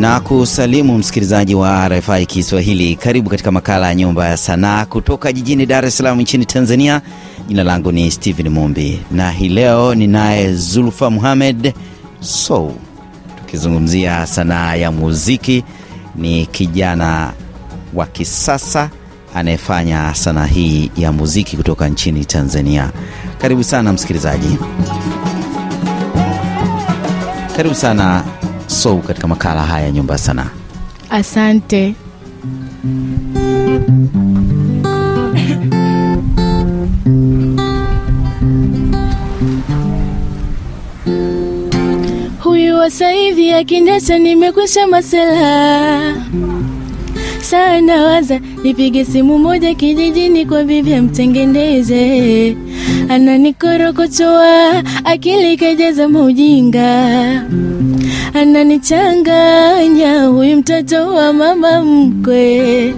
na kusalimu msikilizaji wa RFI Kiswahili. Karibu katika makala ya Nyumba ya Sanaa kutoka jijini Dar es Salaam nchini Tanzania. Jina langu ni Steven Mumbi na hii leo ninaye Zulfa Muhamed sou tukizungumzia sanaa ya muziki. Ni kijana wa kisasa anayefanya sanaa hii ya muziki kutoka nchini Tanzania. Karibu sana msikilizaji, karibu sana Soul katika makala haya ya nyumba ya sanaa. Asante. Huyu wa saivi akindesa, nimekwisha masela sana waza nipige simu moja kijijini kwa bibi amtengeneze, ananikorokochoa akili kajaza maujinga, ananichanganya huyu mtoto wa mama mkwe.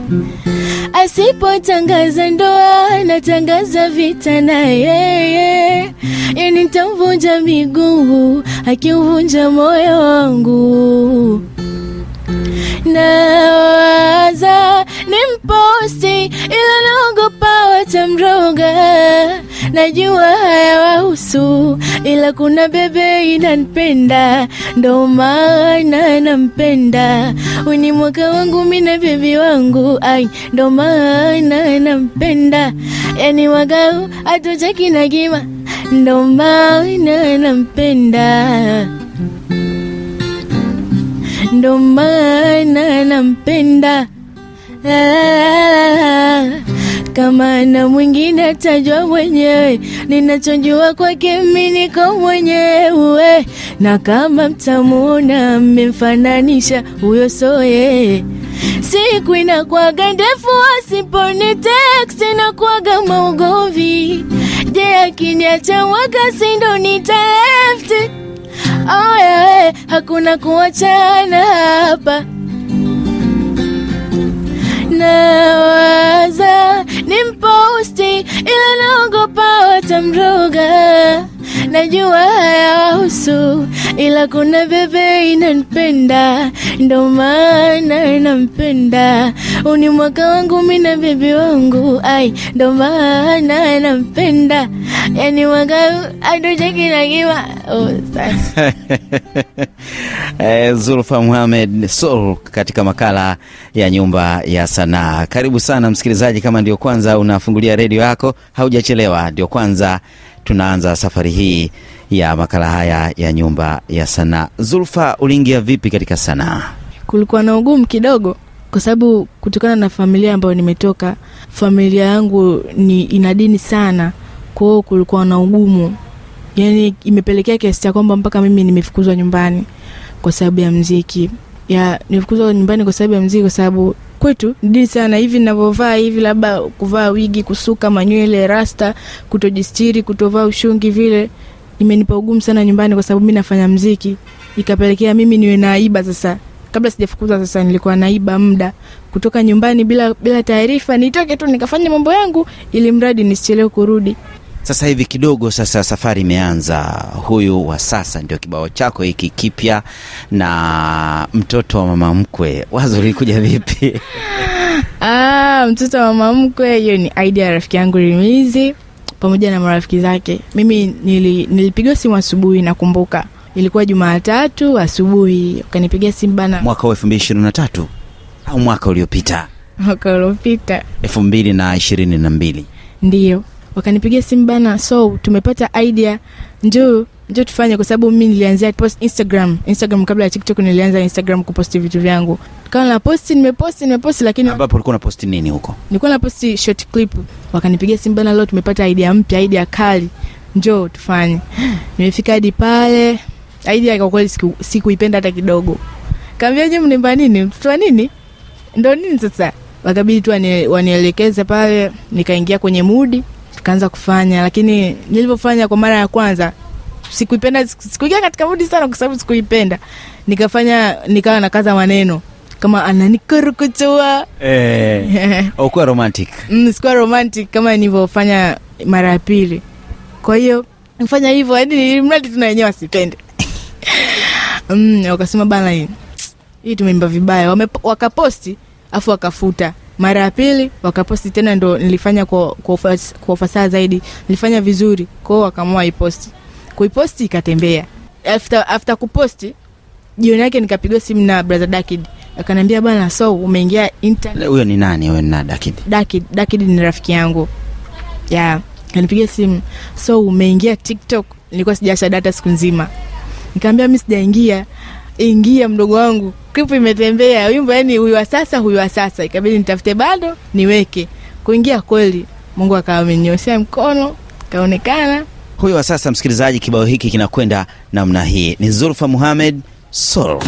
Asipotangaza ndoa natangaza vita na yeye, yani nitamvunja miguu akiuvunja moyo wangu nawaza ni mposti ila naogopa watamroga. Najua haya wahusu, ila kuna bebe inanipenda, ndo maana nampenda. Uni mwaka wangu mina bebi wangu, ai ndo maana nampenda. Yani wagau atocheki na gima, ndo maana nampenda ndo maana nampenda la. Kama na mwingine atajua mwenyewe, ninachojua kwake mimi niko mwenyewe, na kama mtamuona mmemfananisha, huyo soye siku inakwaga ndefu, asiponi teksi inakwaga maugomvi. Je, akiniacha wakasi ndo nitalefti Oh, yeah, hakuna kuachana hapa. Nawaza ni mposti ila naogopa watamroga. Najua hayahusu ila kuna bebe inanipenda, ndo maana nampenda. Uni mwaka wangu mi na bebi wangu, ai ndo maana nampenda. Yani mwaka adojakinagiwa oh, Eh, Zulfa Muhamed Sol katika makala ya nyumba ya sanaa. Karibu sana msikilizaji, kama ndio kwanza unafungulia redio yako, haujachelewa. Ndio kwanza tunaanza safari hii ya makala haya ya nyumba ya sanaa. Zulfa, uliingia vipi katika sanaa? kulikuwa na ugumu kidogo kwa sababu kutokana na familia ambayo nimetoka, familia yangu ni ina dini sana, kwa kulikuwa na ugumu, yani imepelekea kiasi cha kwamba mpaka mimi nimefukuzwa nyumbani kwa sababu ya mziki ya nimefukuzwa nyumbani kwa sababu ya mziki, kwa sababu kwetu ni dini sana. Hivi ninavyovaa hivi, labda kuvaa wigi, kusuka manywele, rasta, kutojistiri, kutovaa ushungi vile, imenipa ugumu sana nyumbani, kwa sababu mi nafanya mziki, ikapelekea mimi niwe naiba sasa kabla sijafukuza sasa nilikuwa naiba muda kutoka nyumbani bila bila taarifa, nitoke tu nikafanya mambo yangu ili mradi nisichelewe kurudi. Sasa hivi kidogo sasa safari imeanza. Huyu wa sasa ndio kibao chako hiki kipya na mtoto wa mama mkwe, wazo lilikuja vipi? Ah, mtoto wa mama mkwe, hiyo ni idea ya rafiki yangu Rimizi pamoja na marafiki zake. Mimi nili, nilipigiwa simu asubuhi, nakumbuka. Ilikuwa Jumatatu asubuhi, wakanipigia simu bana, Mwaka wa elfu mbili ishirini na tatu au mwaka uliopita? Mwaka uliopita. Elfu mbili na ishirini na mbili. Ndio. Wakanipigia simu bana, so tumepata idea, njoo njoo tufanye, kwa sababu mimi nilianzia post Instagram. Instagram kabla ya TikTok nilianza Instagram kuposti vitu vyangu, kawa na posti, nimeposti nimeposti, lakini ambapo ulikuwa unaposti nini huko? nilikuwa naposti short clip. Wakanipigia simu bana, leo tumepata idea mpya, idea kali, njoo tufanye. Nimefika hadi pale, idea kwa kweli sikuipenda hata kidogo. Kaambia je, mnimba nini? Mtoto wa nini? Ndo nini sasa? Wakabidi tu wani- wanielekeze pale, nikaingia kwenye mudi, tukaanza kufanya, lakini nilivyofanya kwa mara ya kwanza sikuipenda, sikuingia katika mudi sana, kwa sababu sikuipenda. Nikafanya, nikawa nakaza maneno kama ananikorokochoa Eh, ukuwa romantic. Mm, sikuwa romantic kama nilivyofanya mara ya pili. Kwa hiyo nifanya hivyo, yani mradi tuna wenyewe wasipende mm, wakasema bana, hii hii tumeimba vibaya. Wame, wakaposti afu wakafuta. Mara ya pili wakaposti tena ndo nilifanya kwa, kwa, kwa ufasaha zaidi. Nilifanya vizuri kwao wakaamua iposti kuiposti ikatembea. After, after kuposti jioni yake nikapigwa simu na brother dakid. Akaniambia bwana, so umeingia internet? Huyo ni nani? Huyo ni nani dakidi Dakid, Dakid ni rafiki yangu. Ya kanipigia simu so umeingia tiktok? Nilikuwa sijasha data siku nzima. Nikaambia mi sijaingia. Ingia mdogo wangu. Klipu imetembea. Wimbo yani huyu wa sasa huyu wa sasa. Ikabidi nitafute bado niweke. Kuingia kweli mungu akawa amenyoshea mkono kaonekana huyo wa sasa msikilizaji kibao hiki kinakwenda namna hii. Ni zulfa muhamed sol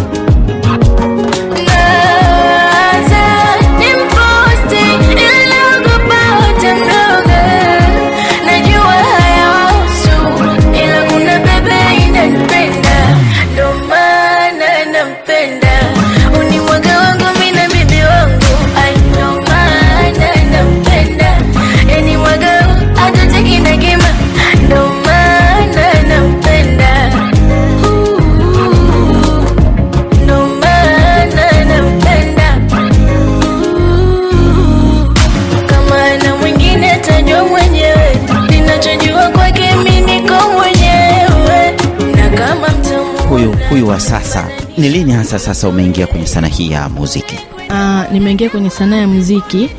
sasa? Ni lini hasa sasa umeingia kwenye sana hii ya muziki? Uh, nimeingia kwenye sanaa ya muziki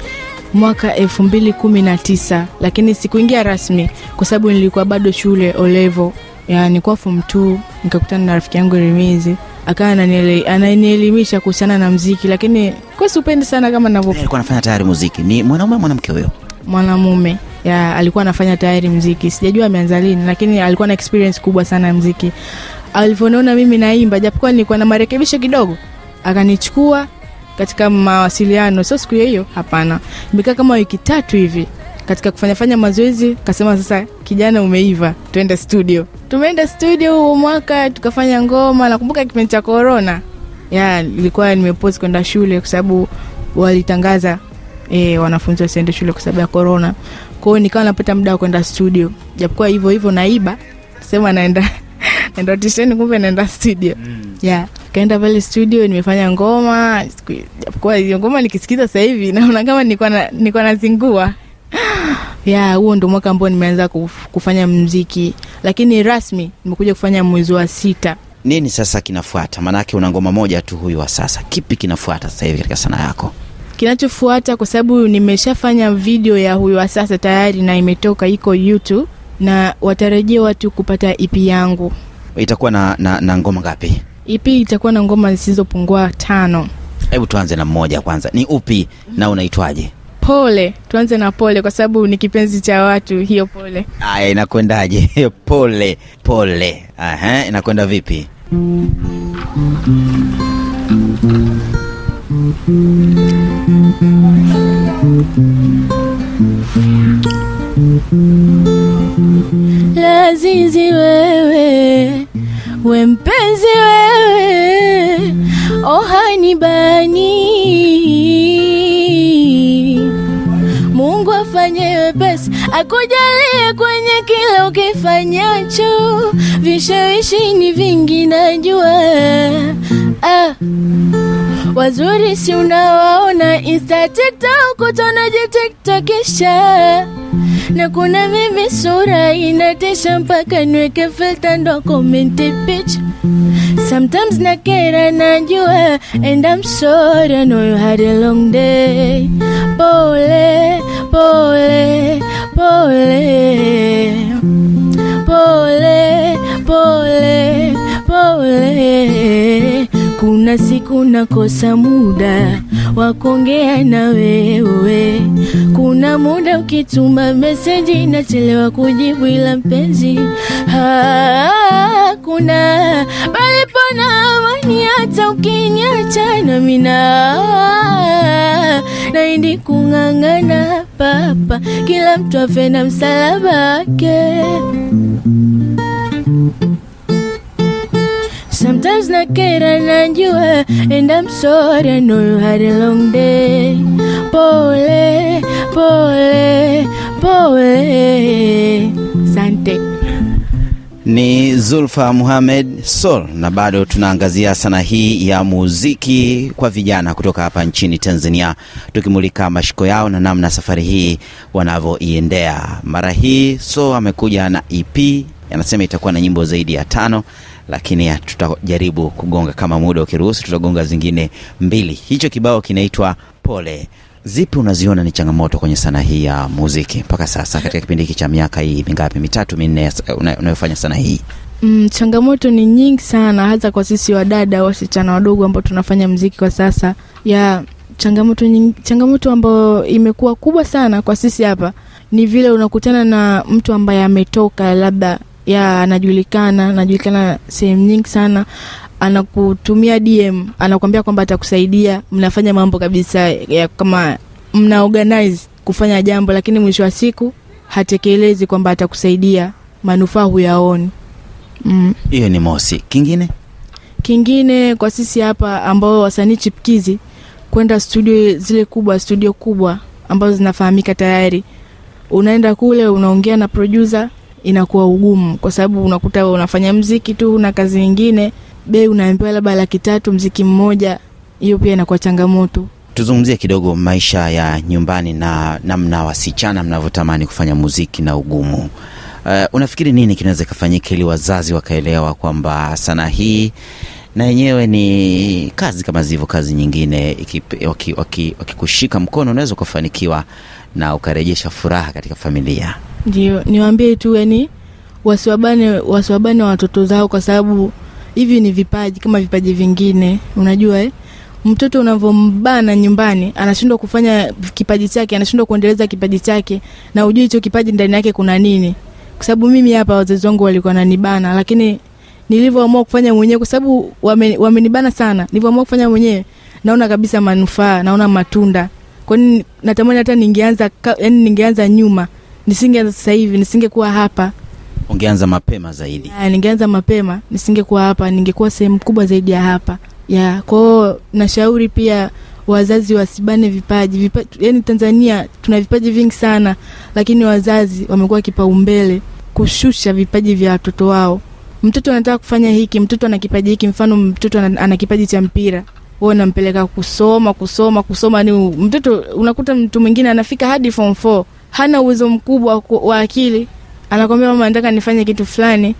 mwaka elfu mbili kumi na tisa lakini sikuingia rasmi kwa sababu nilikuwa bado shule olevo. Ya nilikuwa fom t nikakutana na rafiki yangu Rimizi. Akawa ananielimisha kuhusiana na mziki lakini kwa siupendi sana kama navyo alikuwa anafanya tayari muziki? Ni mwanaume mwanamke huyo? Mwanamume. Ya alikuwa anafanya tayari mziki sijajua ameanza lini lakini alikuwa na experience kubwa sana ya mziki alivyoniona mimi naimba japokuwa nilikuwa na marekebisho kidogo akanichukua katika mawasiliano. Sio siku hiyo hapana. Imekaa kama wiki tatu hivi katika kufanyafanya mazoezi kasema sasa kijana umeiva tuende studio. Tumeenda studio huo mwaka tukafanya ngoma. Nakumbuka kipindi cha korona ya ilikuwa nimepozi kwenda shule kwa sababu walitangaza e, wanafunzi wasiende shule kwa sababu ya korona kwao nikawa napata muda wa kwenda studio. Japokuwa hivyo hivyo naiba sema naenda naenda audition, kumbe naenda studio. Mm. yeah. Kaenda pale studio nimefanya ngoma. Japokuwa hiyo ngoma nikisikiza sasa hivi naona kama nilikuwa na- nilikuwa nazingua ya huo ndo mwaka ambao nimeanza kuf- kufanya mziki lakini rasmi nimekuja kufanya mwezi wa sita. Nini sasa kinafuata? Maanake una ngoma moja tu huyu wa sasa. Kipi kinafuata sasa hivi katika sanaa yako? Kinachofuata kwa sababu nimeshafanya video ya huyu wa sasa tayari na imetoka iko youtube na watarajia watu kupata ep yangu itakuwa na, na, na ngoma ngapi? Ep itakuwa na ngoma zisizopungua tano? Hebu tuanze na mmoja kwanza. Ni upi na unaitwaje? Pole. Tuanze na pole kwa sababu ni kipenzi cha watu hiyo pole. Aya inakwendaje? Pole pole. Aha, inakwenda vipi lazizi wewe we mpenzi wewe ohani bani. Mungu afanye wepesi akujalie kwenye kila ukifanyacho. Vishawishi ni vingi najua. Ah. Wazuri si unawaona insta tiktok utonaje tiktokisha na kuna mimi sura inatisha mpaka niweke filter ndo komenti picha Sometimes nakera najua And I'm sorry I long day. Pole, pole, pole Pole, pole, pole Kuna siku nakosa muda wa kuongea na wewe. Kuna muda ukituma meseji nachelewa kujibu ila mpenzi. Hakuna palipo na amani hata ukiniacha na mina naindi kung'ang'ana papa. Kila mtu afe na msalaba wake Sometimes nakera najua And I'm sorry I know you had a long day. Pole, pole, pole. Sante. Ni Zulfa Muhamed Sol, na bado tunaangazia sanaa hii ya muziki kwa vijana kutoka hapa nchini Tanzania, tukimulika mashiko yao na namna safari hii wanavyoiendea. Mara hii So amekuja na EP, anasema itakuwa na nyimbo zaidi ya tano, lakini tutajaribu kugonga kama muda ukiruhusu, tutagonga zingine mbili. Hicho kibao kinaitwa Pole. Zipi unaziona ni changamoto kwenye sanaa hii ya muziki mpaka sasa katika kipindi hiki cha miaka hii mingapi, mitatu minne, unayofanya sanaa hii? Mm, changamoto ni nyingi sana hasa kwa sisi wadada wasichana wadogo ambao tunafanya mziki kwa sasa ya changamoto nyingi, changamoto ambayo imekuwa kubwa sana kwa sisi hapa ni vile unakutana na mtu ambaye ametoka labda ya anajulikana anajulikana sehemu nyingi sana anakutumia DM anakuambia kwamba atakusaidia mnafanya mambo kabisa ya kama mna organize kufanya jambo lakini mwisho wa siku hatekelezi kwamba atakusaidia manufaa huyaoni mm. Hiyo ni mosi. Kingine Kingine kwa sisi hapa ambao wasanii chipkizi kwenda studio zile kubwa, studio kubwa ambazo zinafahamika tayari, unaenda kule unaongea na producer, inakuwa ugumu kwa sababu unakuta unafanya mziki tu, huna kazi nyingine, bei unaambiwa labda laki tatu mziki mmoja, hiyo pia inakuwa changamoto. tuzungumzie kidogo maisha ya nyumbani na namna wasichana mnavyotamani kufanya muziki na ugumu. Uh, unafikiri nini kinaweza kifanyika ili wazazi wakaelewa kwamba sanaa hii na yenyewe ni kazi kama zilivyo kazi nyingine, wakikushika waki, waki, mkono unaweza ukafanikiwa na ukarejesha furaha katika familia. Ndio niwaambie tu, yani wasiwabane, wasiwabane watoto zao, kwa sababu hivi ni vipaji kama vipaji vingine. Unajua eh? mtoto unavyombana nyumbani anashindwa kufanya kipaji chake, anashindwa kuendeleza kipaji chake, na ujui hicho kipaji ndani yake kuna nini. Kwa sababu mimi hapa wazazi wangu walikuwa wananibana, lakini nilivyoamua kufanya mwenyewe, kwa sababu wame- wamenibana sana, nilivyoamua kufanya mwenyewe, naona kabisa manufaa, naona matunda. Kwani natamani hata ningeanza, yani ningeanza nyuma, nisingeanza sasa hivi, nisingekuwa hapa. Ungeanza mapema zaidi. Aya, ningeanza mapema nisingekuwa hapa, ningekuwa sehemu kubwa zaidi ya hapa ya kwao. Nashauri pia wazazi wasibane vipaji, vipaji yani Tanzania tuna vipaji vingi sana, lakini wazazi wamekuwa kipaumbele kushusha vipaji vya watoto wao. Mtoto anataka kufanya hiki, mtoto ana kipaji hiki, mfano mtoto ana, ana kipaji cha mpira wewe unampeleka kusoma kusoma kusoma, ni mtoto unakuta mtu mwingine anafika hadi form 4 hana uwezo mkubwa wa akili anakwambia mama, nataka nifanye kitu fulani,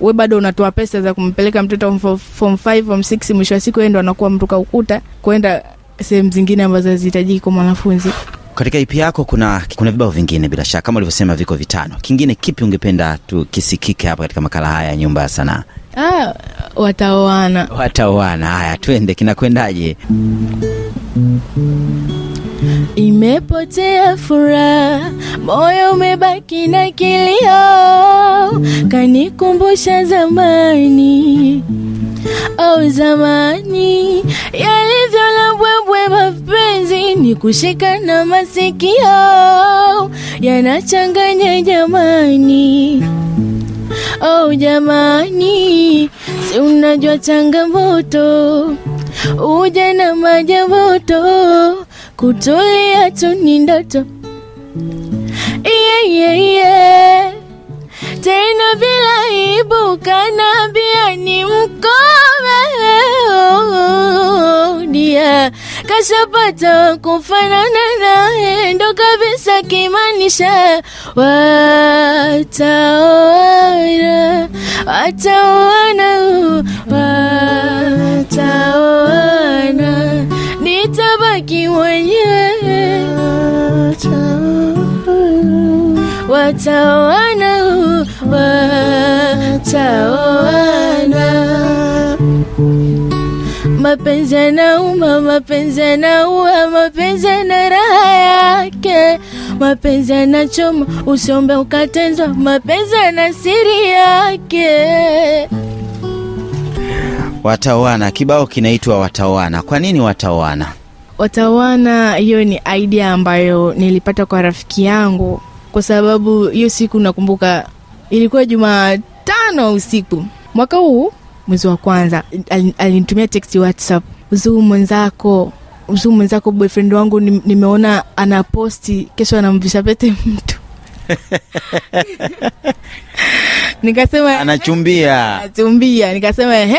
we bado unatoa pesa za kumpeleka mtoto form- form 5 form 6, mwisho wa siku yeye ndo anakuwa mruka ukuta kwenda sehemu zingine ambazo hazihitajiki kwa mwanafunzi. Katika ipi yako kuna, kuna vibao vingine bila shaka, kama ulivyosema viko vitano. Kingine kipi ungependa tukisikike hapa katika makala haya ya Nyumba ya Sanaa? Ah, wataoana Wataoana. Haya, twende, kinakwendaje? Imepotea furaha, moyo umebaki na kilio, kanikumbusha zamani, au zamani yalivyo la bwebwe, mapenzi ni kushika na masikio, yanachanganya jamani. Oh jamani, si unajua changamoto, uja na majamoto, kutulia tu ni ndoto. Yeah, yeah, yeah. Tena bila ibu kanambia ni mkome oh, dia kashapata kufanana naye ndo kabisa kimanisha wataoana wataoana wataoana nitabaki wenyewe wataoana wataoana mapenzi yanauma, mapenzi yanaua, mapenzi yana raha yake, mapenzi yanachoma, usiombe ukatenzwa, mapenzi yana siri yake. Wataoana, kibao kinaitwa Wataoana. Kwa nini wataoana? Watawana, hiyo ni idea ambayo nilipata kwa rafiki yangu, kwa sababu hiyo siku nakumbuka ilikuwa Jumatano usiku. Mwaka huu mwezi wa kwanza, al- alinitumia text WhatsApp, uzuu mwenzako, uzuu mwenzako, boyfriend wangu nimeona anaposti kesho anamvisha pete mtu. Nikasema anachumbia. nikasema he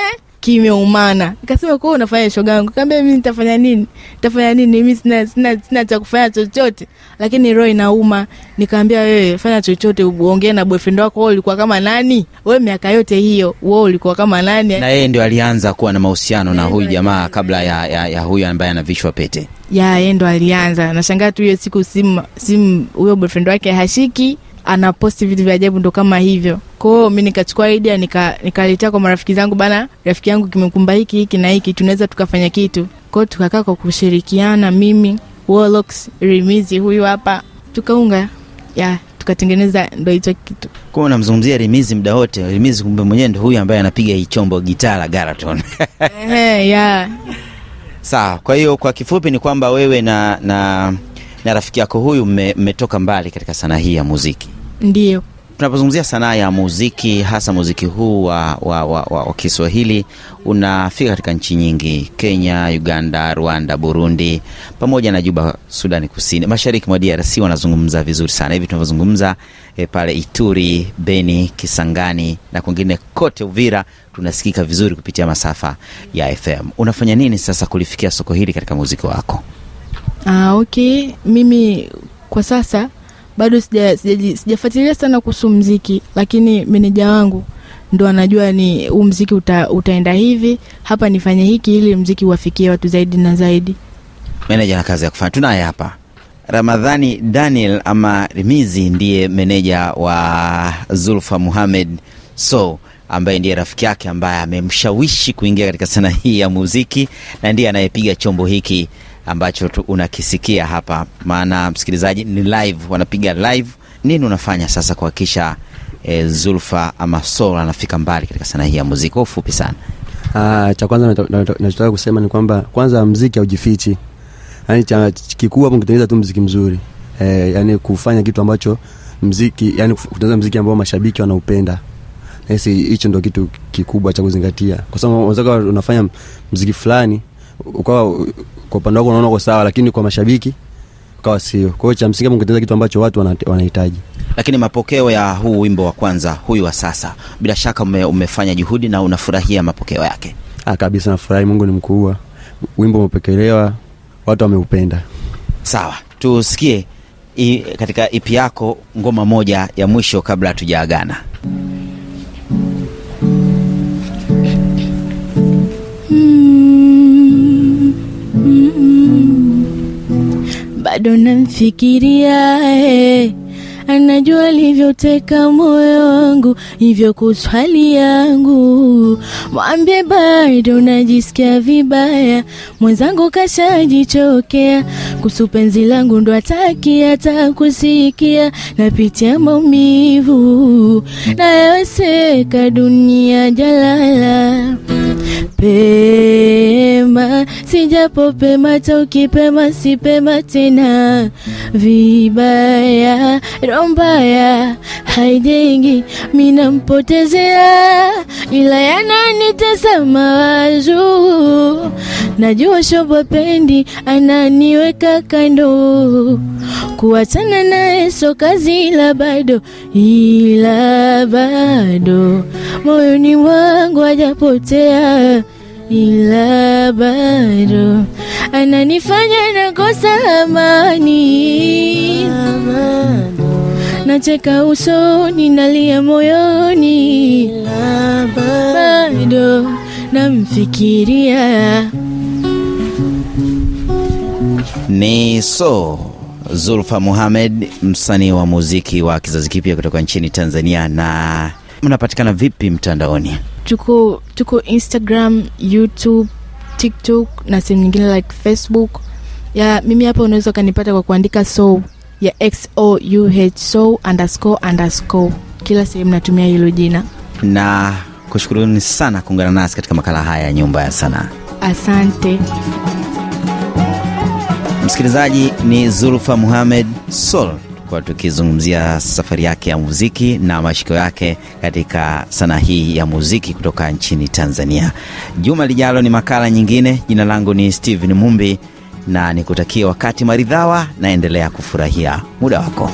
kimeumana. Nikasema kwa unafanya shoga yangu kaambia mi nitafanya nini? Nitafanya nini? Mi sina, sina, sina cha kufanya chochote. Lakini roho inauma. Nikaambia wewe fanya chochote uongee na boyfriend wako. Wewe ulikuwa kama nani? Wewe miaka yote hiyo wewe ulikuwa kama nani? Na yeye ndio alianza kuwa na mahusiano na huyu jamaa kabla ya, ya, ya huyu ambaye anavishwa pete. Ya yeye ndo alianza. Nashangaa tu hiyo siku simu simu huyo boyfriend wake hashiki anaposti vitu vya ajabu ndo kama hivyo. Kwao mi nikachukua idea nika- nikaletea kwa marafiki zangu bana rafiki yangu kimekumba hiki hiki na hiki tunaweza tukafanya kitu. Kwao tukakaa kwa kushirikiana mimi Warlocks, rimizi huyu hapa tukaunga ya tukatengeneza ndo hicho kitu. Kwa unamzungumzia rimizi muda wote rimizi kumbe mwenyewe ndo huyu ambaye anapiga hii chombo gitaa la garaton Ehe, ya. Sawa kwa hiyo kwa kifupi ni kwamba wewe na na na rafiki yako huyu mme- mmetoka mbali katika sanaa hii ya muziki. Ndio. Tunapozungumzia sanaa ya muziki hasa muziki huu wa, wa, wa, wa, wa kiswahili unafika katika nchi nyingi kenya uganda rwanda burundi pamoja na juba sudani kusini mashariki mwa drc wanazungumza vizuri sana. Hivi tunavyozungumza e, pale ituri beni kisangani na kwingine kote uvira tunasikika vizuri kupitia masafa ya fm unafanya nini sasa kulifikia soko hili katika muziki wako Ah, okay. Mimi kwa sasa bado sija- sija sana kuhusu mziki, lakini meneja wangu ndo anajua ni huu mziki uta, utaenda hivi hapa, nifanye hiki ili mziki uwafikie watu zaidi na zaidi. meneja na kazi ya kufanya tunaye hapa ramadhani daniel ama rimizi ndiye meneja wa zulfa muhamed so ambaye ndiye rafiki yake ambaye amemshawishi kuingia katika sanaa hii ya muziki na ndiye anayepiga chombo hiki ambacho tu unakisikia hapa. Maana msikilizaji ni live wanapiga live. Nini unafanya sasa kuhakikisha e, zulfa ama sol anafika mbali katika sanaa hii ya muziki? Kwa ufupi sana. Ah, cha kwanza nachotaka kusema ni kwamba kwanza mziki haujifichi. Yani cha kikubwa kutengeneza tu mziki mzuri. Eh, yani kufanya kitu ambacho mziki yani kutengeneza mziki ambao mashabiki wanaupenda. Nahisi hicho ndo kitu kikubwa cha kuzingatia. Kwa sababu unafanya mziki fulani ukawa kwa upande wako unaona uko sawa lakini kwa mashabiki ukawa sio. Kwa hiyo cha msingi hapo kitu ambacho watu wanahitaji. Lakini mapokeo ya huu wimbo wa kwanza huyu wa sasa bila shaka ume, umefanya juhudi na unafurahia mapokeo yake. Ah, kabisa nafurahi. Mungu ni mkubwa. Wimbo umepokelewa watu wameupenda. Sawa. Tusikie katika ipi yako ngoma moja ya mwisho kabla hatujaagana bado namfikiria eh. Anajua alivyoteka moyo wangu hivyo kuswali yangu. Mwambie bado najisikia vibaya. Mwenzangu kashajichokea. Kuhusu penzi langu ndo ataki hata kusikia. Napitia maumivu. Nayoseka dunia jalala. Pema sijapo pema ta ukipema sipema tena. Vibaya rombaya haijengi minampotezea ila yananitazama wazu, najua shobo pendi ananiweka kando. Kuachana naye so kazi ila bado ila bado. Moyoni mwangu hajapotea ila bado. Ananifanya nakosa amani nacheka usoni nalia moyoni. Bado namfikiria. Ni so zulfa muhamed msanii wa muziki wa kizazi kipya kutoka nchini tanzania. Na mnapatikana vipi mtandaoni? Tuko tuko instagram youtube tiktok na sehemu nyingine like facebook. Ya mimi hapa unaweza ukanipata kwa kuandika so ya XOUHSO underscore underscore. Kila sehemu natumia hilo jina. Na kushukuruni sana kuungana nasi katika makala haya ya nyumba ya sanaa. Asante. Msikilizaji ni zulfa muhamed sol kwa tukizungumzia safari yake ya muziki na mashiko yake katika sanaa hii ya muziki kutoka nchini tanzania. Juma lijalo ni makala nyingine. Jina langu ni stephen mumbi na nikutakia wakati maridhawa naendelea kufurahia muda wako